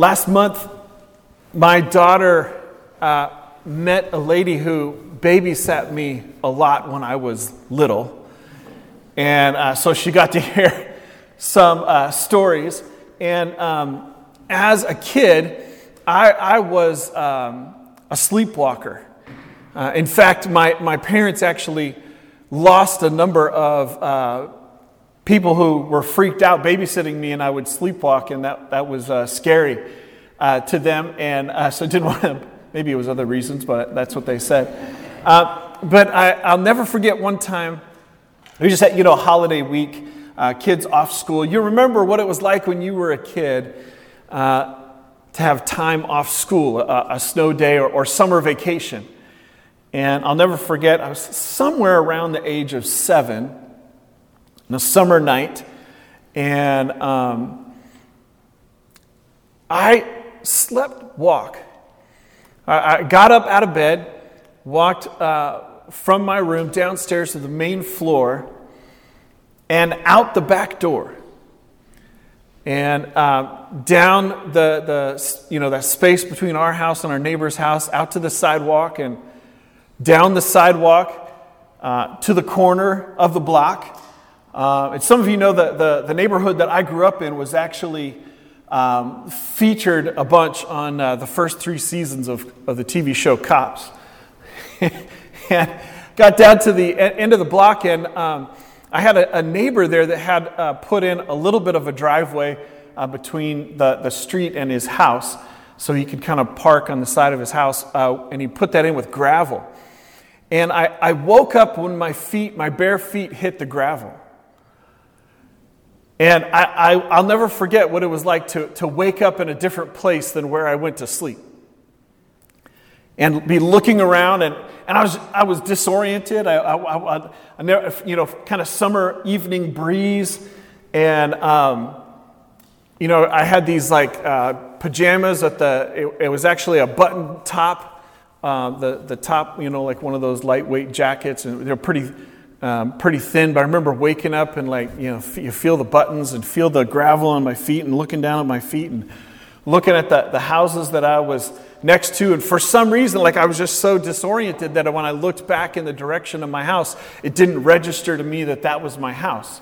Last month, my daughter uh, met a lady who babysat me a lot when I was little. And uh, so she got to hear some uh, stories. And um, as a kid, I, I was um, a sleepwalker. Uh, in fact, my, my parents actually lost a number of uh, people who were freaked out babysitting me, and I would sleepwalk, and that, that was uh, scary uh, to them. And uh, so I didn't want to, maybe it was other reasons, but that's what they said. Uh, but I, I'll never forget one time, we just had, you know, holiday week, uh, kids off school. You remember what it was like when you were a kid uh, to have time off school, a, a snow day or, or summer vacation. And I'll never forget, I was somewhere around the age of seven on a summer night, and um, I slept walk. I, I, got up out of bed, walked uh, from my room downstairs to the main floor, and out the back door. And uh, down the, the, you know, that space between our house and our neighbor's house, out to the sidewalk, and down the sidewalk uh, to the corner of the block. Uh, and some of you know that the, the neighborhood that I grew up in was actually um, featured a bunch on uh, the first three seasons of, of the TV show Cops. and got down to the end of the block, and um, I had a, a, neighbor there that had uh, put in a little bit of a driveway uh, between the, the street and his house so he could kind of park on the side of his house, uh, and he put that in with gravel. And I, I woke up when my feet, my bare feet hit the gravel. And I, I, will never forget what it was like to, to wake up in a different place than where I went to sleep. And be looking around, and, and I, was, I was disoriented. I, I, I, I never, you know, kind of summer evening breeze. And, um, you know, I had these like uh, pajamas at the, it, it, was actually a button top, uh, the, the top, you know, like one of those lightweight jackets, and they're pretty um, pretty thin, but I remember waking up and like, you know, you feel the buttons and feel the gravel on my feet and looking down at my feet and looking at the, the houses that I was next to. And for some reason, like I was just so disoriented that when I looked back in the direction of my house, it didn't register to me that that was my house.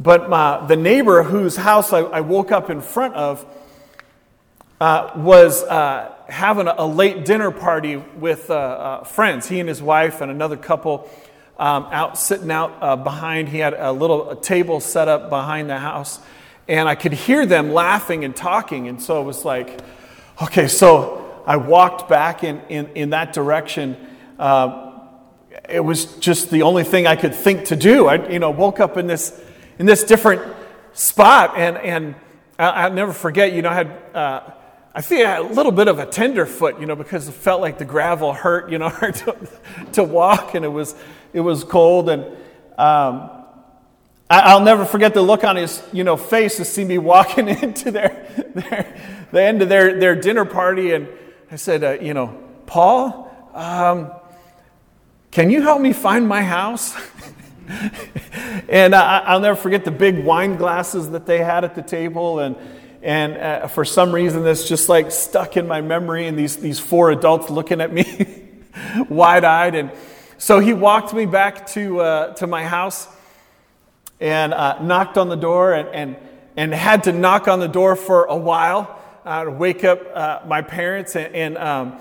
But my, the neighbor whose house I, I, woke up in front of uh, was uh, having a, a, late dinner party with uh, uh friends, he and his wife and another couple um, out sitting out uh, behind. He had a little a table set up behind the house, and I could hear them laughing and talking. And so it was like, okay, so I walked back in, in, in that direction. Uh, it was just the only thing I could think to do. I, you know, woke up in this in this different spot, and and I'll never forget. You know, I had. Uh, I I had a little bit of a tenderfoot, you know, because it felt like the gravel hurt, you know, hard to, to walk, and it was it was cold, and um, I, will never forget the look on his you know face to see me walking into their, their the end of their, their dinner party, and I said, uh, you know, Paul, um, can you help me find my house? and I, will never forget the big wine glasses that they had at the table, and and uh, for some reason, this just like stuck in my memory, and these these four adults looking at me, wide eyed, and so he walked me back to, uh, to my house and uh, knocked on the door and, and, and had to knock on the door for a while uh, to wake up uh, my parents. And, and um,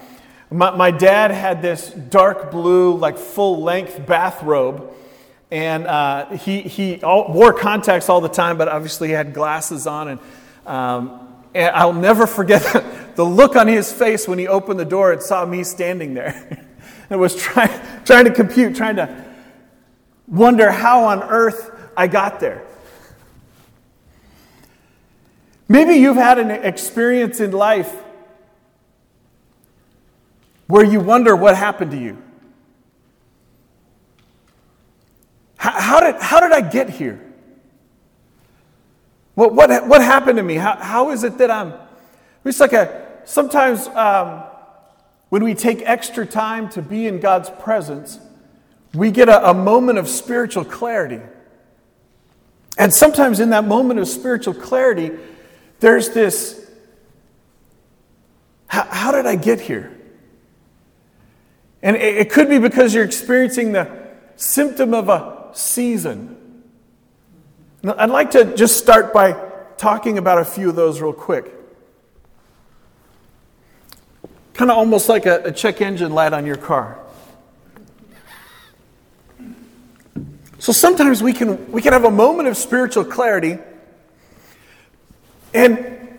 my, my dad had this dark blue, like full length bathrobe. And uh, he, he all, wore contacts all the time, but obviously he had glasses on. And, um, and I'll never forget the look on his face when he opened the door and saw me standing there. and was trying, trying to compute, trying to wonder how on earth I got there. Maybe you've had an experience in life where you wonder what happened to you. How, how did, how did I get here? What, what, what happened to me? How, how is it that I'm. It's like a. Sometimes um, when we take extra time to be in God's presence, we get a, a moment of spiritual clarity. And sometimes in that moment of spiritual clarity, there's this how, did I get here? And it, it could be because you're experiencing the symptom of a season. Now, I'd like to just start by talking about a few of those real quick. Kind of almost like a, a check engine light on your car. So sometimes we can, we can have a moment of spiritual clarity and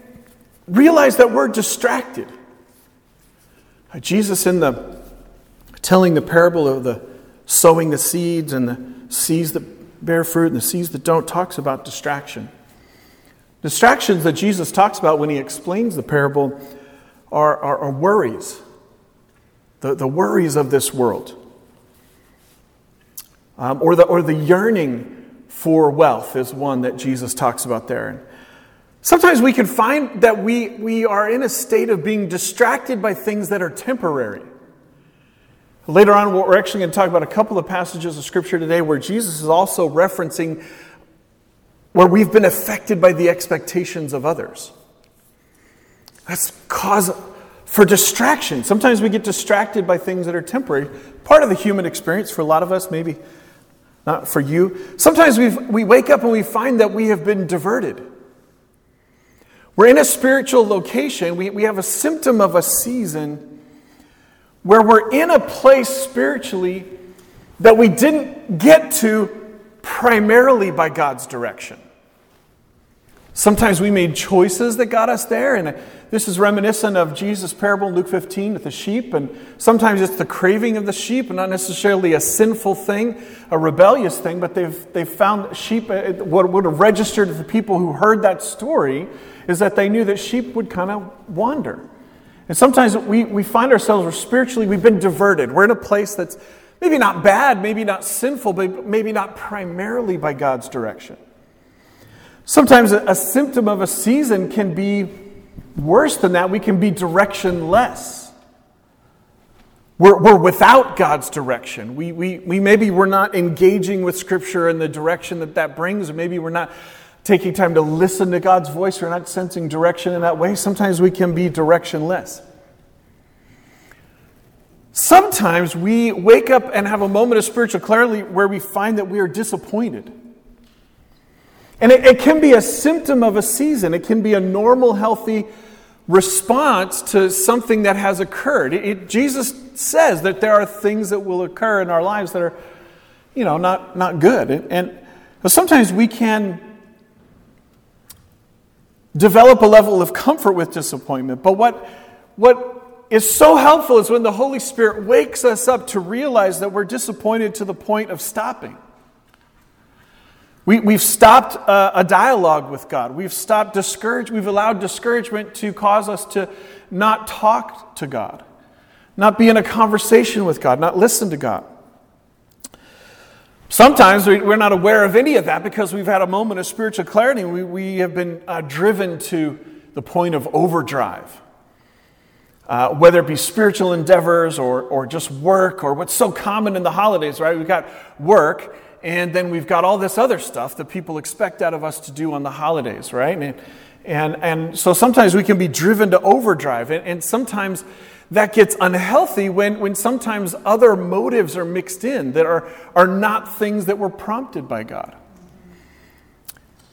realize that we're distracted. Uh, Jesus, in the telling the parable of the sowing the seeds and the seeds that bear fruit and the seeds that don't, talks about distraction. Distractions that Jesus talks about when he explains the parable are, are, are worries, the, the worries of this world um, or, the, or the yearning for wealth is one that Jesus talks about there. And sometimes we can find that we, we are in a state of being distracted by things that are temporary. Later on, we're actually going to talk about a couple of passages of Scripture today where Jesus is also referencing where we've been affected by the expectations of others. That's cause for distraction. Sometimes we get distracted by things that are temporary. Part of the human experience for a lot of us, maybe not for you. Sometimes we we wake up and we find that we have been diverted. We're in a spiritual location, we, we have a symptom of a season where we're in a place spiritually that we didn't get to primarily by God's direction. Sometimes we made choices that got us there, and this is reminiscent of Jesus' parable in Luke 15 with the sheep. And sometimes it's the craving of the sheep, and not necessarily a sinful thing, a rebellious thing, but they've, they've found sheep. Uh, what would have registered to the people who heard that story is that they knew that sheep would kind of wander. And sometimes we, we find ourselves spiritually, we've been diverted. We're in a place that's maybe not bad, maybe not sinful, but maybe not primarily by God's direction. Sometimes a, symptom of a season can be worse than that, we can be directionless. We're, we're without God's direction. We, we, we maybe we're not engaging with Scripture and the direction that that brings, or maybe we're not taking time to listen to God's voice, or not sensing direction in that way. Sometimes we can be directionless. Sometimes we wake up and have a moment of spiritual clarity where we find that we are disappointed. And it, it, can be a symptom of a season, it can be a normal, healthy response to something that has occurred. It, it, Jesus says that there are things that will occur in our lives that are, you know, not, not good. And, and sometimes we can develop a level of comfort with disappointment. But what, what is so helpful is when the Holy Spirit wakes us up to realize that we're disappointed to the point of stopping. We, we've stopped a, a dialogue with God. We've stopped discourage. We've allowed discouragement to cause us to not talk to God, not be in a conversation with God, not listen to God. Sometimes we're not aware of any of that because we've had a moment of spiritual clarity. We, we have been uh, driven to the point of overdrive. Uh, whether it be spiritual endeavors or, or just work or what's so common in the holidays, right? We've got work and then we've got all this other stuff that people expect out of us to do on the holidays, right? And, and, and so sometimes we can be driven to overdrive. And, and sometimes that gets unhealthy when, when sometimes other motives are mixed in that are, are not things that were prompted by God.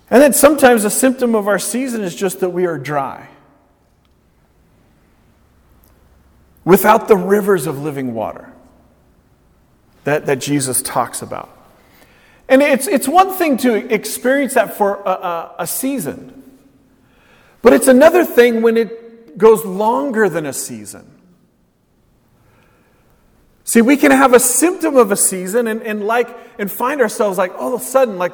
And then sometimes a symptom of our season is just that we are dry. Without the rivers of living water that, that Jesus talks about. And it's, it's one thing to experience that for a, a, a season, but it's another thing when it goes longer than a season. See, we can have a symptom of a season and, and like and find ourselves like all of a sudden, like,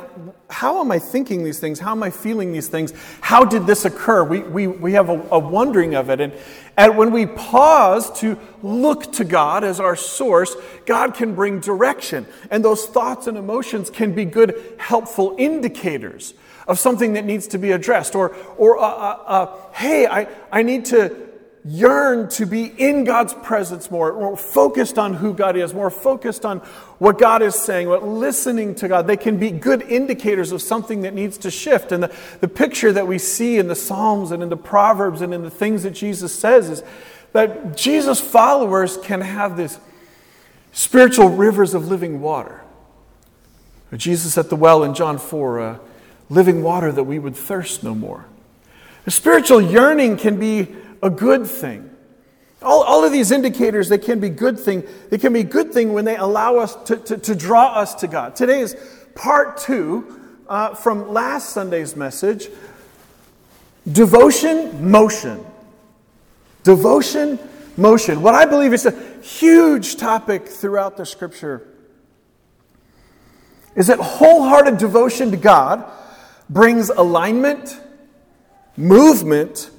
how am I thinking these things? How am I feeling these things? How did this occur? We, we, we have a, a wondering of it. And, and when we pause to look to God as our source, God can bring direction. And those thoughts and emotions can be good, helpful indicators of something that needs to be addressed. Or, or uh, uh, uh, hey, I, I need to yearn to be in God's presence more, more focused on who God is, more focused on what God is saying, what listening to God. They can be good indicators of something that needs to shift. And the, the picture that we see in the Psalms and in the Proverbs and in the things that Jesus says is that Jesus' followers can have this spiritual rivers of living water. Jesus at the well in John 4, uh, living water that we would thirst no more. A spiritual yearning can be a good thing. All, all of these indicators, they can be good thing. They can be good thing when they allow us to, to, to draw us to God. Today is part two uh, from last Sunday's message. Devotion, motion. Devotion, motion. What I believe is a huge topic throughout the scripture is that wholehearted devotion to God brings alignment, movement,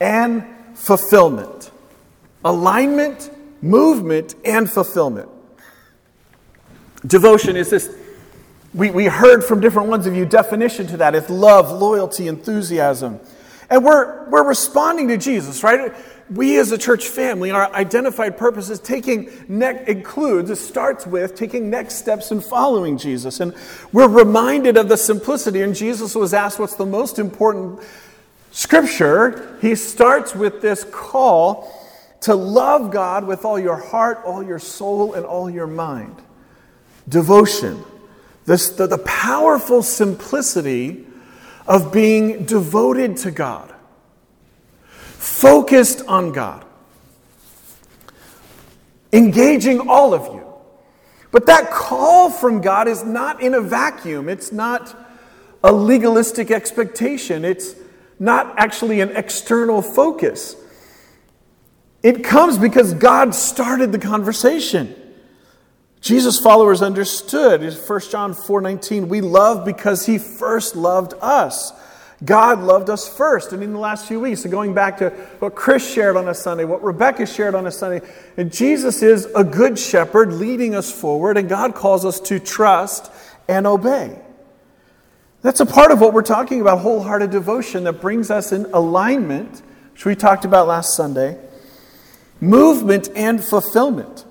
and fulfillment. Alignment, movement, and fulfillment. Devotion is this, we, we heard from different ones of you, definition to that. It's love, loyalty, enthusiasm. And we're, we're responding to Jesus, right? We as a church family, our identified purpose is taking, ne- includes, it starts with taking next steps in following Jesus. And we're reminded of the simplicity. And Jesus was asked what's the most important scripture, he starts with this call to love God with all your heart, all your soul, and all your mind. Devotion. This, the, the powerful simplicity of being devoted to God, focused on God, engaging all of you. But that call from God is not in a vacuum. It's not a legalistic expectation. It's not actually an external focus. It comes because God started the conversation. Jesus' followers understood. In 1 John 4:19, we love because he first loved us. God loved us first. And in the last few weeks, so going back to what Chris shared on a Sunday, what Rebecca shared on a Sunday, and Jesus is a good shepherd leading us forward, and God calls us to trust and obey. That's a part of what we're talking about wholehearted devotion that brings us in alignment, which we talked about last Sunday, movement and fulfillment.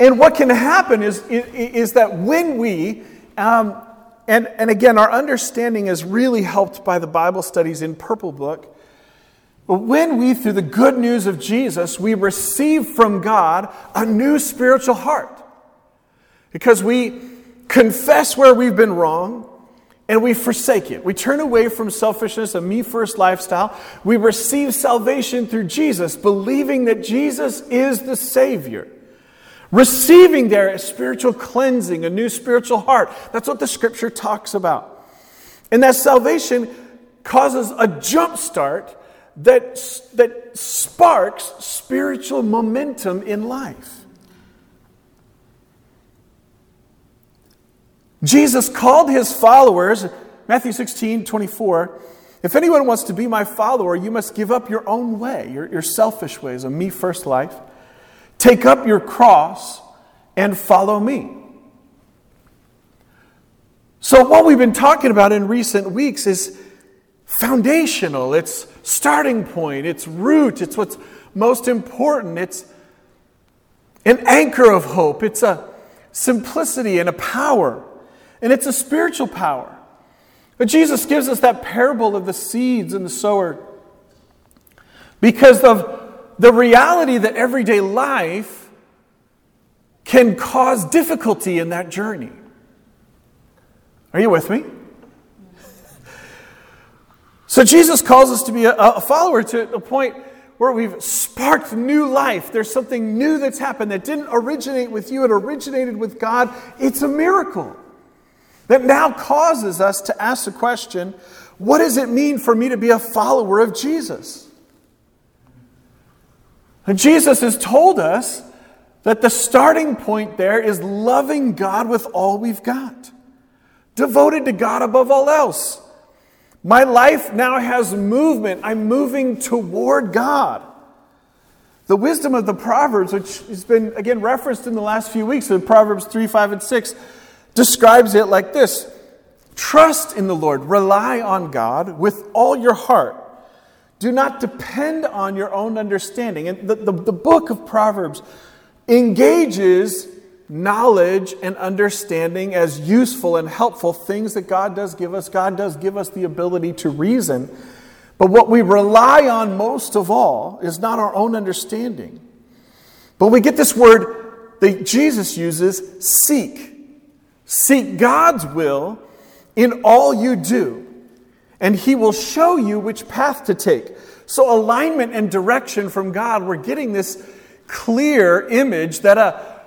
And what can happen is, is that when we, um, and, and again, our understanding is really helped by the Bible studies in Purple Book. But when we, through the good news of Jesus, we receive from God a new spiritual heart, because we confess where we've been wrong, and we forsake it. We turn away from selfishness, a me first lifestyle. We receive salvation through Jesus, believing that Jesus is the Savior. Receiving there a spiritual cleansing, a new spiritual heart. That's what the scripture talks about. And that salvation causes a jump start that, that sparks spiritual momentum in life. Jesus called his followers, Matthew 16, 24, if anyone wants to be my follower, you must give up your own way, your, your selfish ways, a me first life. Take up your cross and follow me. So, what we've been talking about in recent weeks is foundational, it's starting point, it's root, it's what's most important, it's an anchor of hope, it's a simplicity and a power. And it's a spiritual power. But Jesus gives us that parable of the seeds and the sower because of the reality that everyday life can cause difficulty in that journey. Are you with me? So Jesus calls us to be a, follower to a point where we've sparked new life. There's something new that's happened that didn't originate with you, it originated with God. It's a miracle that now causes us to ask the question what does it mean for me to be a follower of Jesus? And Jesus has told us that the starting point there is loving God with all we've got, devoted to God above all else. My life now has movement. I'm moving toward God. The wisdom of the Proverbs, which has been again referenced in the last few weeks in Proverbs 3, 5, and 6, describes it like this Trust in the Lord, rely on God with all your heart. Do not depend on your own understanding. And the, the, the book of Proverbs engages knowledge and understanding as useful and helpful things that God does give us. God does give us the ability to reason. But what we rely on most of all is not our own understanding. But we get this word that Jesus uses seek. Seek God's will in all you do, and He will show you which path to take. So, alignment and direction from God, we're getting this clear image that a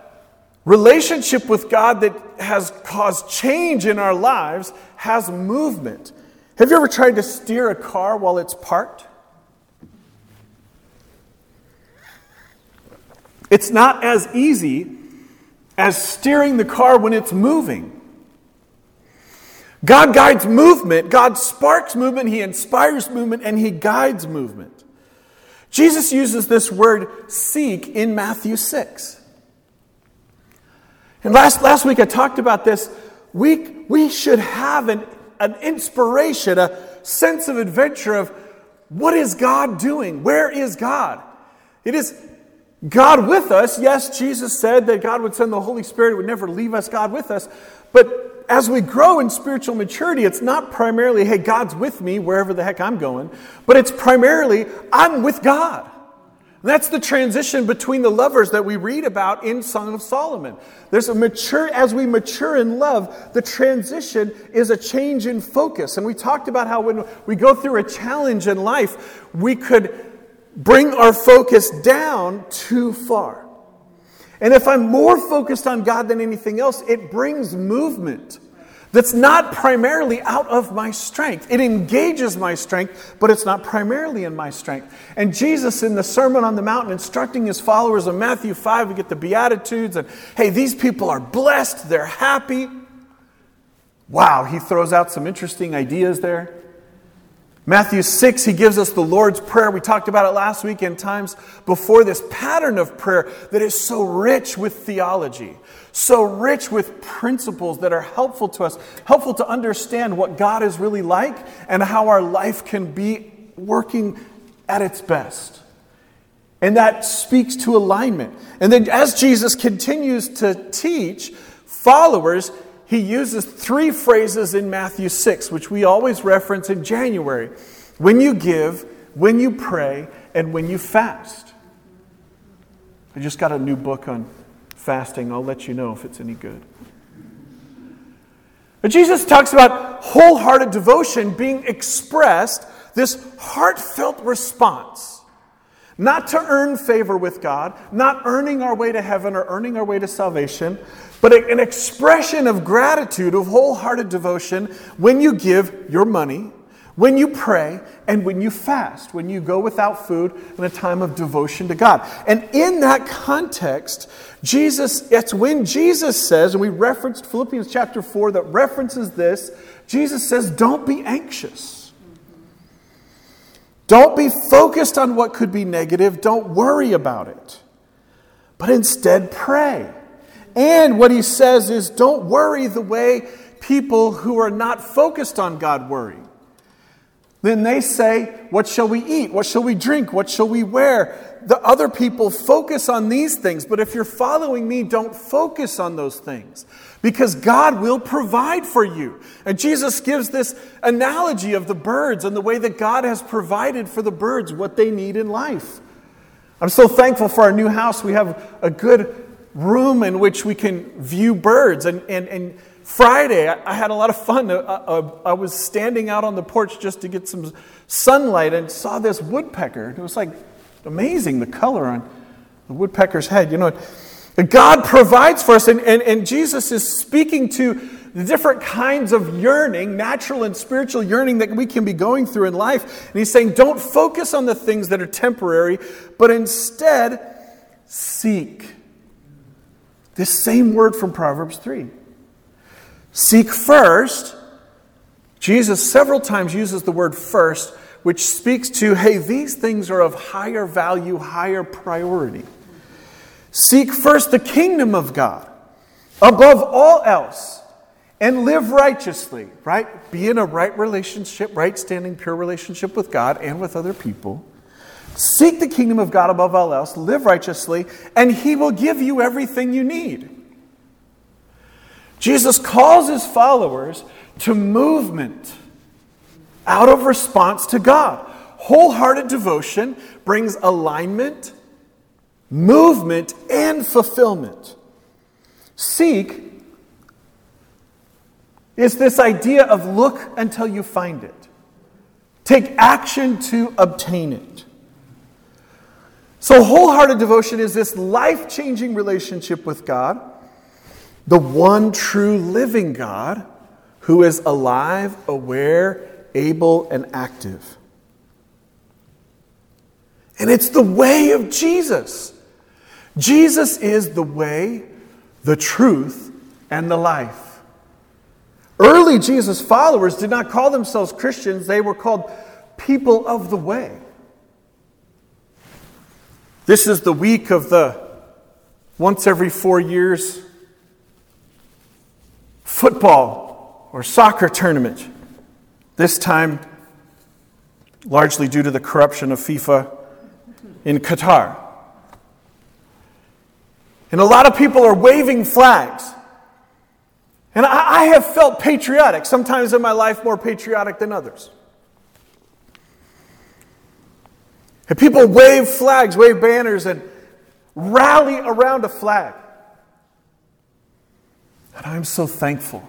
relationship with God that has caused change in our lives has movement. Have you ever tried to steer a car while it's parked? It's not as easy as steering the car when it's moving. God guides movement, God sparks movement, He inspires movement, and He guides movement. Jesus uses this word seek in Matthew 6. And last, last week I talked about this. We, we should have an, an inspiration, a sense of adventure of what is God doing? Where is God? It is God with us. Yes, Jesus said that God would send the Holy Spirit, would never leave us, God with us. But as we grow in spiritual maturity, it's not primarily, hey, God's with me wherever the heck I'm going, but it's primarily, I'm with God. That's the transition between the lovers that we read about in Song of Solomon. There's a mature, as we mature in love, the transition is a change in focus. And we talked about how when we go through a challenge in life, we could bring our focus down too far. And if I'm more focused on God than anything else, it brings movement that's not primarily out of my strength. It engages my strength, but it's not primarily in my strength. And Jesus, in the Sermon on the Mount, instructing his followers in Matthew 5, we get the Beatitudes, and hey, these people are blessed, they're happy. Wow, he throws out some interesting ideas there. Matthew 6, he gives us the Lord's Prayer. We talked about it last week and times before this pattern of prayer that is so rich with theology, so rich with principles that are helpful to us, helpful to understand what God is really like and how our life can be working at its best. And that speaks to alignment. And then as Jesus continues to teach followers, he uses three phrases in Matthew 6, which we always reference in January when you give, when you pray, and when you fast. I just got a new book on fasting. I'll let you know if it's any good. But Jesus talks about wholehearted devotion being expressed, this heartfelt response not to earn favor with God, not earning our way to heaven or earning our way to salvation, but an expression of gratitude, of wholehearted devotion when you give your money, when you pray, and when you fast, when you go without food in a time of devotion to God. And in that context, Jesus, it's when Jesus says, and we referenced Philippians chapter 4 that references this, Jesus says, Don't be anxious. Don't be focused on what could be negative. Don't worry about it. But instead, pray. And what he says is don't worry the way people who are not focused on God worry. Then they say, What shall we eat? What shall we drink? What shall we wear? The other people focus on these things, but if you're following me, don't focus on those things because God will provide for you. And Jesus gives this analogy of the birds and the way that God has provided for the birds what they need in life. I'm so thankful for our new house. We have a good room in which we can view birds. And, and, and Friday, I, had a lot of fun. I, I, I, was standing out on the porch just to get some sunlight and saw this woodpecker. It was like amazing the color on the woodpecker's head. You know, God provides for us, and, and, and Jesus is speaking to the different kinds of yearning, natural and spiritual yearning that we can be going through in life. And he's saying, don't focus on the things that are temporary, but instead seek. This same word from Proverbs 3. Seek first. Jesus several times uses the word first, which speaks to, hey, these things are of higher value, higher priority. Seek first the kingdom of God above all else, and live righteously, right? Be in a right relationship, right standing, pure relationship with God and with other people. Seek the kingdom of God above all else, live righteously, and He will give you everything you need. Jesus calls His followers to movement out of response to God. Wholehearted devotion brings alignment, movement, and fulfillment. Seek is this idea of look until you find it, take action to obtain it. So, wholehearted devotion is this life changing relationship with God, the one true living God who is alive, aware, able, and active. And it's the way of Jesus. Jesus is the way, the truth, and the life. Early Jesus followers did not call themselves Christians, they were called people of the way. This is the week of the once every four years football or soccer tournament. This time, largely due to the corruption of FIFA in Qatar. And a lot of people are waving flags. And I, have felt patriotic, sometimes in my life more patriotic than others. And people wave flags, wave banners, and rally around a flag. And I'm so thankful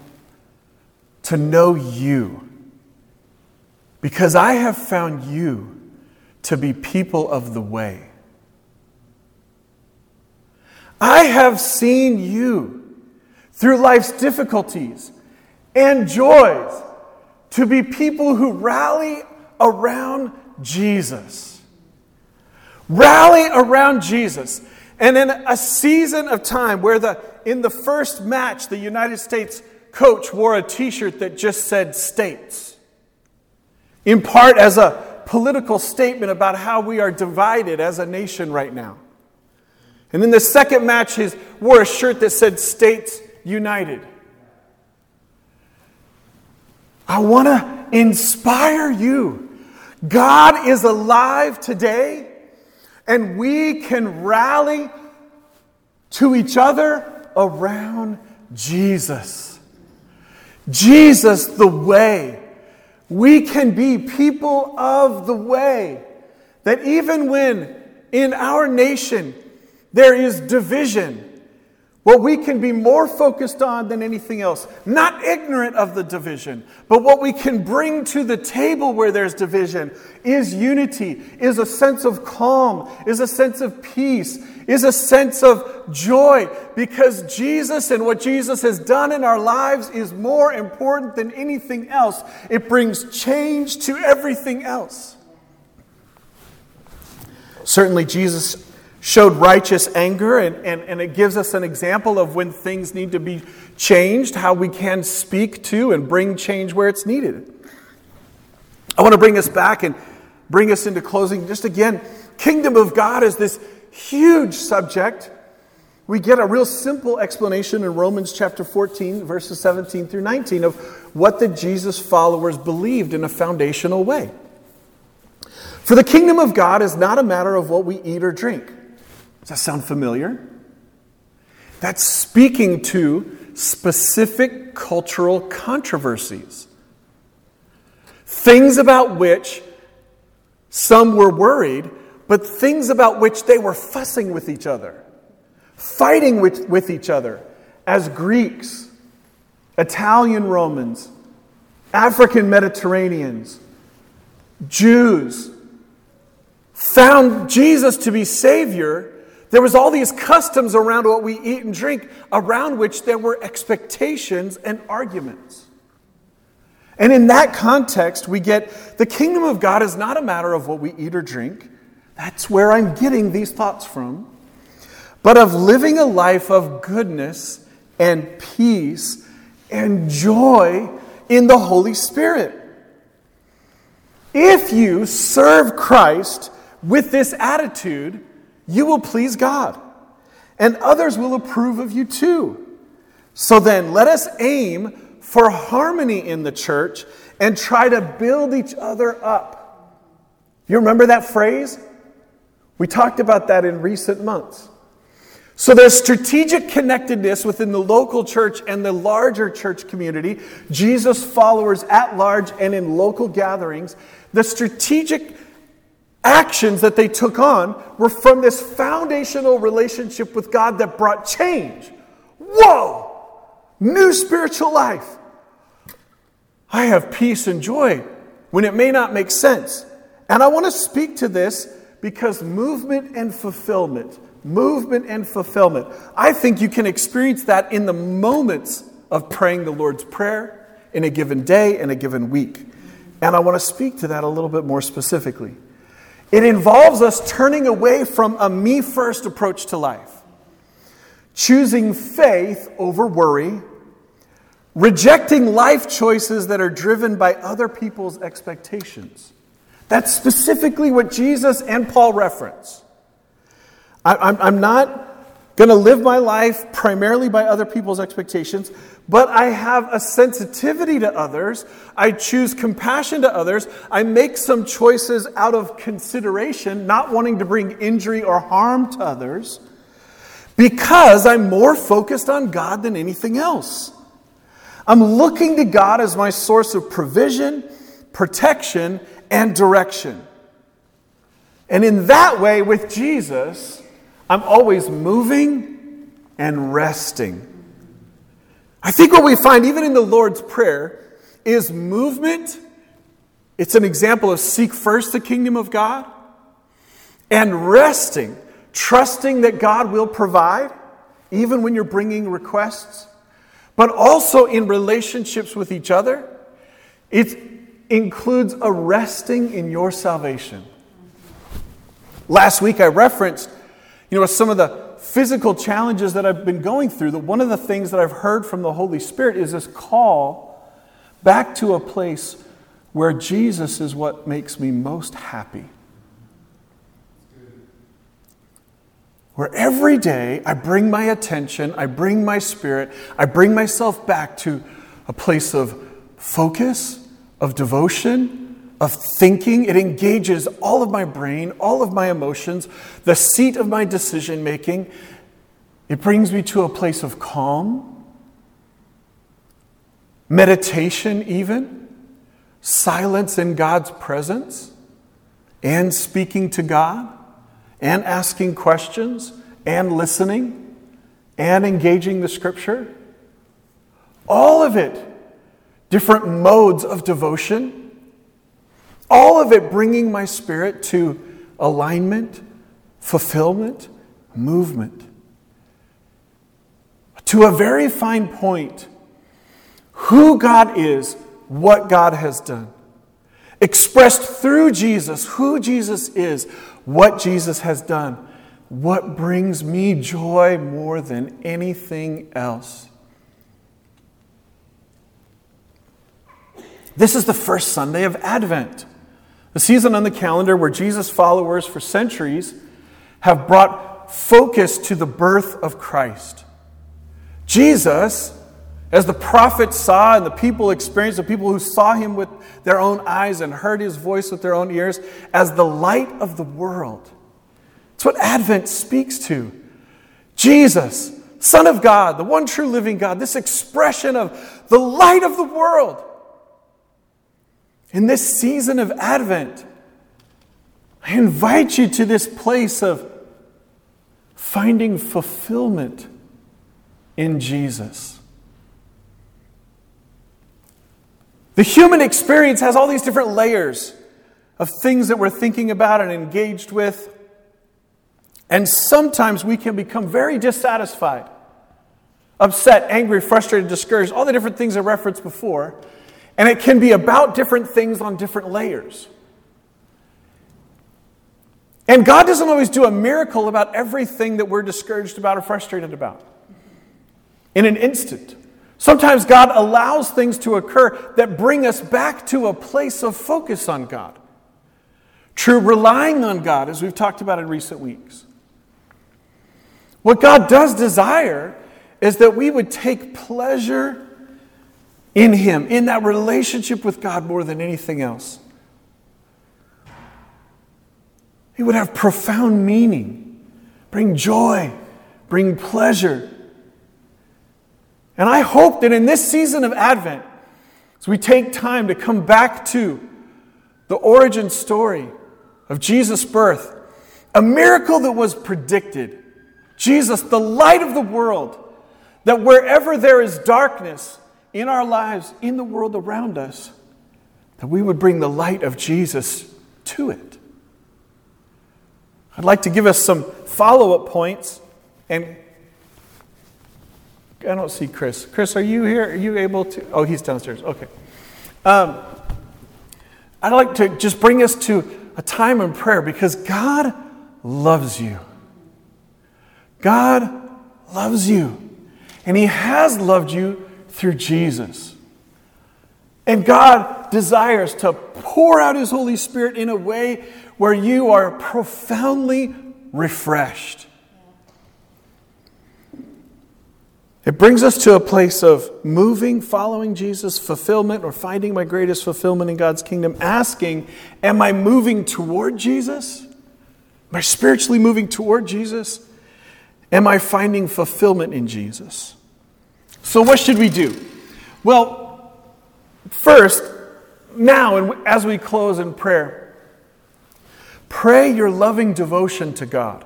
to know you because I have found you to be people of the way. I have seen you through life's difficulties and joys to be people who rally around Jesus. Rally around Jesus. And in a season of time where the in the first match the United States coach wore a t-shirt that just said states. In part as a political statement about how we are divided as a nation right now. And in the second match, he wore a shirt that said States United. I want to inspire you. God is alive today, and we can rally to each other around Jesus. Jesus, the way. We can be people of the way. That even when in our nation there is division, what we can be more focused on than anything else, not ignorant of the division, but what we can bring to the table where there's division is unity, is a sense of calm, is a sense of peace, is a sense of joy, because Jesus and what Jesus has done in our lives is more important than anything else. It brings change to everything else. Certainly, Jesus showed righteous anger, and, and, and it gives us an example of when things need to be changed, how we can speak to and bring change where it's needed. I want to bring us back and bring us into closing. Just again, kingdom of God is this huge subject. We get a real simple explanation in Romans chapter 14, verses 17 through 19, of what the Jesus followers believed in a foundational way. For the kingdom of God is not a matter of what we eat or drink does that sound familiar? That's speaking to specific cultural controversies. Things about which some were worried, but things about which they were fussing with each other, fighting with, with each other as Greeks, Italian Romans, African Mediterraneans, Jews, found Jesus to be Savior there was all these customs around what we eat and drink, around which there were expectations and arguments. And in that context, we get the kingdom of God is not a matter of what we eat or drink. That's where I'm getting these thoughts from. But of living a life of goodness and peace and joy in the Holy Spirit. If you serve Christ with this attitude, you will please God, and others will approve of you too. So then, let us aim for harmony in the church and try to build each other up. You remember that phrase? We talked about that in recent months. So there's strategic connectedness within the local church and the larger church community, Jesus followers at large and in local gatherings. The strategic actions that they took on were from this foundational relationship with God that brought change. Whoa! New spiritual life. I have peace and joy when it may not make sense. And I want to speak to this because movement and fulfillment, movement and fulfillment, I think you can experience that in the moments of praying the Lord's Prayer in a given day, in a given week. And I want to speak to that a little bit more specifically. It involves us turning away from a me first approach to life, choosing faith over worry, rejecting life choices that are driven by other people's expectations. That's specifically what Jesus and Paul reference. I'm not going to live my life primarily by other people's expectations, but I have a sensitivity to others. I choose compassion to others. I make some choices out of consideration, not wanting to bring injury or harm to others, because I'm more focused on God than anything else. I'm looking to God as my source of provision, protection, and direction. And in that way, with Jesus, I'm always moving and resting. I think what we find, even in the Lord's Prayer, is movement. It's an example of seek first the kingdom of God and resting, trusting that God will provide, even when you're bringing requests but also in relationships with each other. It includes a resting in your salvation. Last week I referenced, you know, some of the physical challenges that I've been going through. That one of the things that I've heard from the Holy Spirit is this call back to a place where Jesus is what makes me most happy. where every day I bring my attention, I bring my spirit, I bring myself back to a place of focus, of devotion, of thinking. It engages all of my brain, all of my emotions, the seat of my decision making. It brings me to a place of calm, meditation, even, silence in God's presence, and speaking to God and asking questions and listening and engaging the scripture. All of it, different modes of devotion, all of it bringing my spirit to alignment, fulfillment, movement. To a very fine point, who God is, what God has done. Expressed through Jesus, who Jesus is, what Jesus has done, what brings me joy more than anything else. This is the first Sunday of Advent, the season on the calendar where Jesus' followers for centuries have brought focus to the birth of Christ. Jesus, as the prophets saw and the people experienced, the people who saw him with their own eyes and heard his voice with their own ears, as the light of the world. It's what Advent speaks to. Jesus, Son of God, the one true living God, this expression of the light of the world. In this season of Advent, I invite you to this place of finding fulfillment in Jesus. The human experience has all these different layers of things that we're thinking about and engaged with. And sometimes we can become very dissatisfied, upset, angry, frustrated, discouraged, all the different things I referenced before. And it can be about different things on different layers. And God doesn't always do a miracle about everything that we're discouraged about or frustrated about in an instant. Sometimes God allows things to occur that bring us back to a place of focus on God. True relying on God, as we've talked about in recent weeks. What God does desire is that we would take pleasure in Him, in that relationship with God more than anything else. It would have profound meaning, bring joy, bring pleasure. And I hope that in this season of Advent, as we take time to come back to the origin story of Jesus' birth, a miracle that was predicted, Jesus, the light of the world, that wherever there is darkness in our lives, in the world around us, that we would bring the light of Jesus to it. I'd like to give us some follow up points. And I don't see Chris. Chris, are you here? Are you able to? Oh, he's downstairs. Okay. Um, I'd like to just bring us to a time in prayer because God loves you. God loves you. And He has loved you through Jesus. And God desires to pour out His Holy Spirit in a way where you are profoundly refreshed. It brings us to a place of moving, following Jesus, fulfillment, or finding my greatest fulfillment in God's kingdom, asking, Am I moving toward Jesus? Am I spiritually moving toward Jesus? Am I finding fulfillment in Jesus? So, what should we do? Well, first, now, and as we close in prayer, pray your loving devotion to God.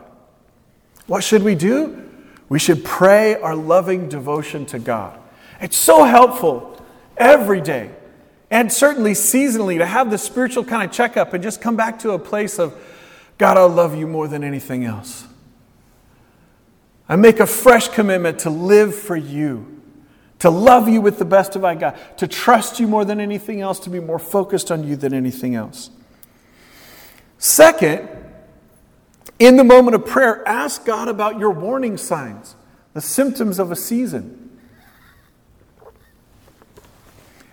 What should we do? We should pray our loving devotion to God. It's so helpful every day, and certainly seasonally, to have the spiritual kind of checkup and just come back to a place of, God, I love you more than anything else. I make a fresh commitment to live for you, to love you with the best of I got, to trust you more than anything else, to be more focused on you than anything else. Second, in the moment of prayer, ask God about your warning signs, the symptoms of a season.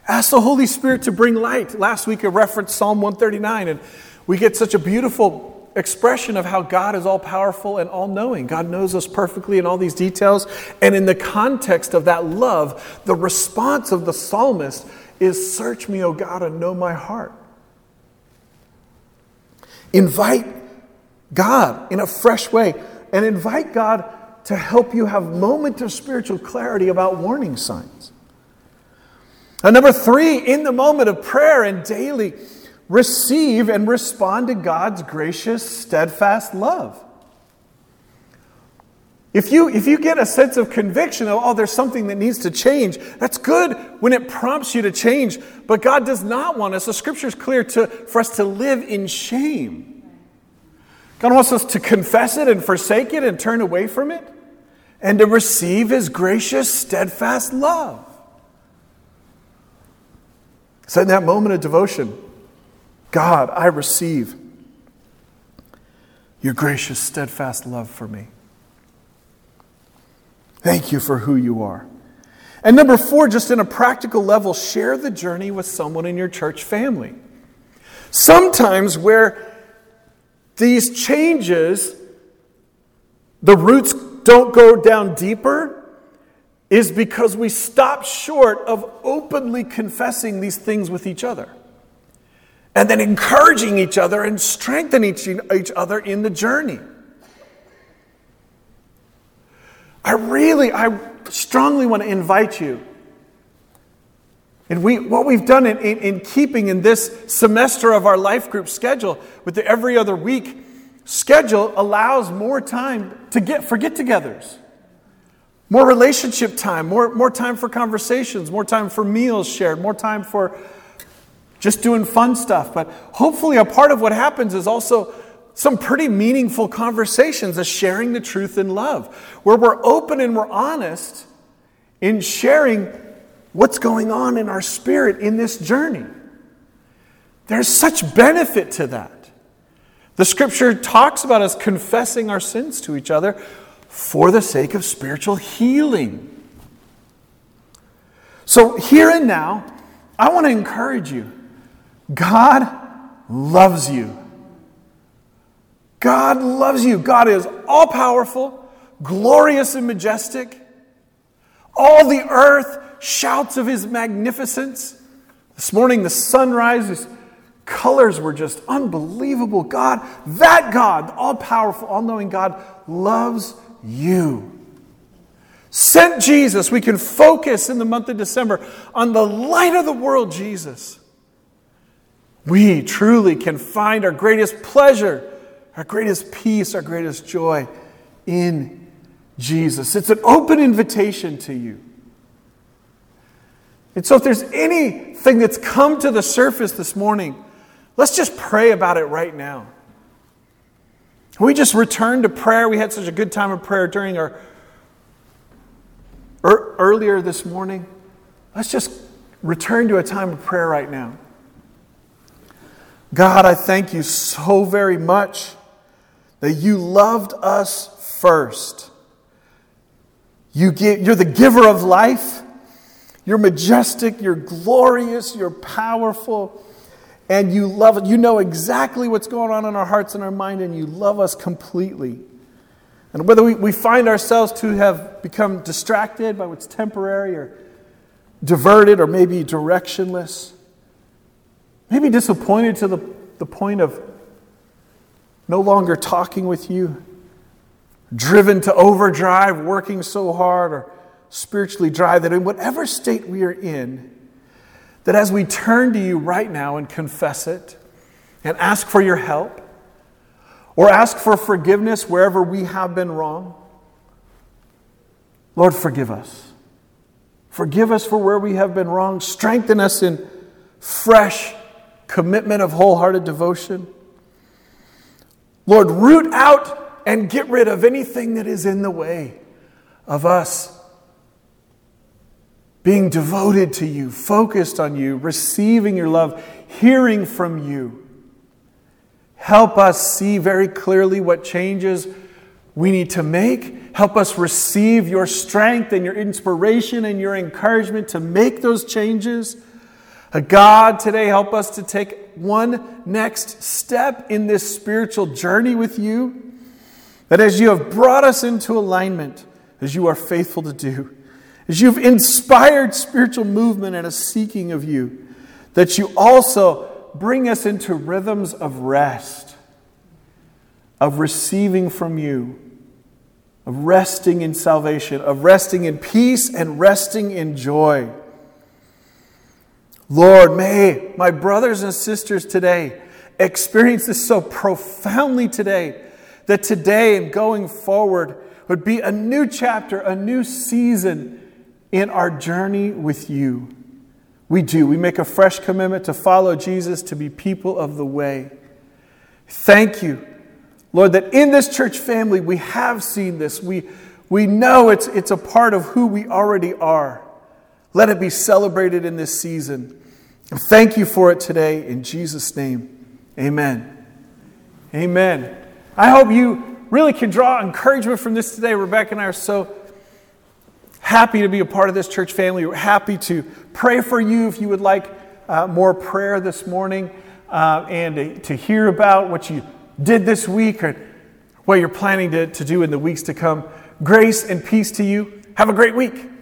Ask the Holy Spirit to bring light. Last week I referenced Psalm 139, and we get such a beautiful expression of how God is all powerful and all knowing. God knows us perfectly in all these details. And in the context of that love, the response of the psalmist is Search me, O God, and know my heart. Invite God in a fresh way and invite God to help you have moments of spiritual clarity about warning signs. And number three, in the moment of prayer and daily, receive and respond to God's gracious, steadfast love. If you, if you get a sense of conviction of, oh, there's something that needs to change, that's good when it prompts you to change. But God does not want us, the scripture is clear, to, for us to live in shame. God wants us to confess it and forsake it and turn away from it and to receive His gracious, steadfast love. So, in that moment of devotion, God, I receive your gracious, steadfast love for me. Thank you for who you are. And number four, just in a practical level, share the journey with someone in your church family. Sometimes, where these changes, the roots don't go down deeper, is because we stop short of openly confessing these things with each other and then encouraging each other and strengthening each other in the journey. I really, I strongly want to invite you. And we, what we've done in, in, in keeping in this semester of our life group schedule with the every other week schedule allows more time to get for get togethers, more relationship time, more, more time for conversations, more time for meals shared, more time for just doing fun stuff. But hopefully, a part of what happens is also some pretty meaningful conversations of sharing the truth in love, where we're open and we're honest in sharing what's going on in our spirit in this journey. There's such benefit to that. The scripture talks about us confessing our sins to each other for the sake of spiritual healing. So, here and now, I want to encourage you God loves you. God loves you. God is all powerful, glorious and majestic, All the earth shouts of his magnificence. This morning, the sunrise, colors were just unbelievable. God, that God, all powerful, all knowing God, loves you. Sent Jesus, we can focus in the month of December on the light of the world, Jesus. We truly can find our greatest pleasure, our greatest peace, our greatest joy in Jesus. It's an open invitation to you. And so, if there's anything that's come to the surface this morning, let's just pray about it right now. We just returned to prayer. We had such a good time of prayer during our er, earlier this morning. Let's just return to a time of prayer right now. God, I thank you so very much that you loved us first. You give, you're the giver of life. You're majestic, you're glorious, you're powerful, and you love. You know exactly what's going on in our hearts and our mind, and you love us completely. And whether we, we find ourselves to have become distracted by what's temporary or diverted or maybe directionless, maybe disappointed to the, the point of no longer talking with you, driven to overdrive, working so hard, or spiritually dry, that in whatever state we are in, that as we turn to you right now and confess it and ask for your help, or ask for forgiveness wherever we have been wrong, Lord, forgive us. Forgive us for where we have been wrong. Strengthen us in fresh commitment of wholehearted devotion. Lord, root out and get rid of anything that is in the way of us being devoted to you, focused on you, receiving your love, hearing from you. Help us see very clearly what changes we need to make. Help us receive your strength and your inspiration and your encouragement to make those changes. Uh, God, today, help us to take one next step in this spiritual journey with you. That as you have brought us into alignment, as you are faithful to do, as you've inspired spiritual movement and a seeking of you, that you also bring us into rhythms of rest, of receiving from you, of resting in salvation, of resting in peace and resting in joy. Lord, may my brothers and sisters today experience this so profoundly today that today and going forward would be a new chapter, a new season in our journey with you. We do. We make a fresh commitment to follow Jesus, to be people of the way. Thank you, Lord, that in this church family we have seen this. We, we know it's, it's a part of who we already are. Let it be celebrated in this season. And thank you for it today in Jesus' name. Amen. Amen. I hope you really can draw encouragement from this today. Rebecca and I are so happy to be a part of this church family. We're happy to pray for you if you would like uh, more prayer this morning uh, and to, hear about what you did this week or what you're planning to, to do in the weeks to come. Grace and peace to you. Have a great week.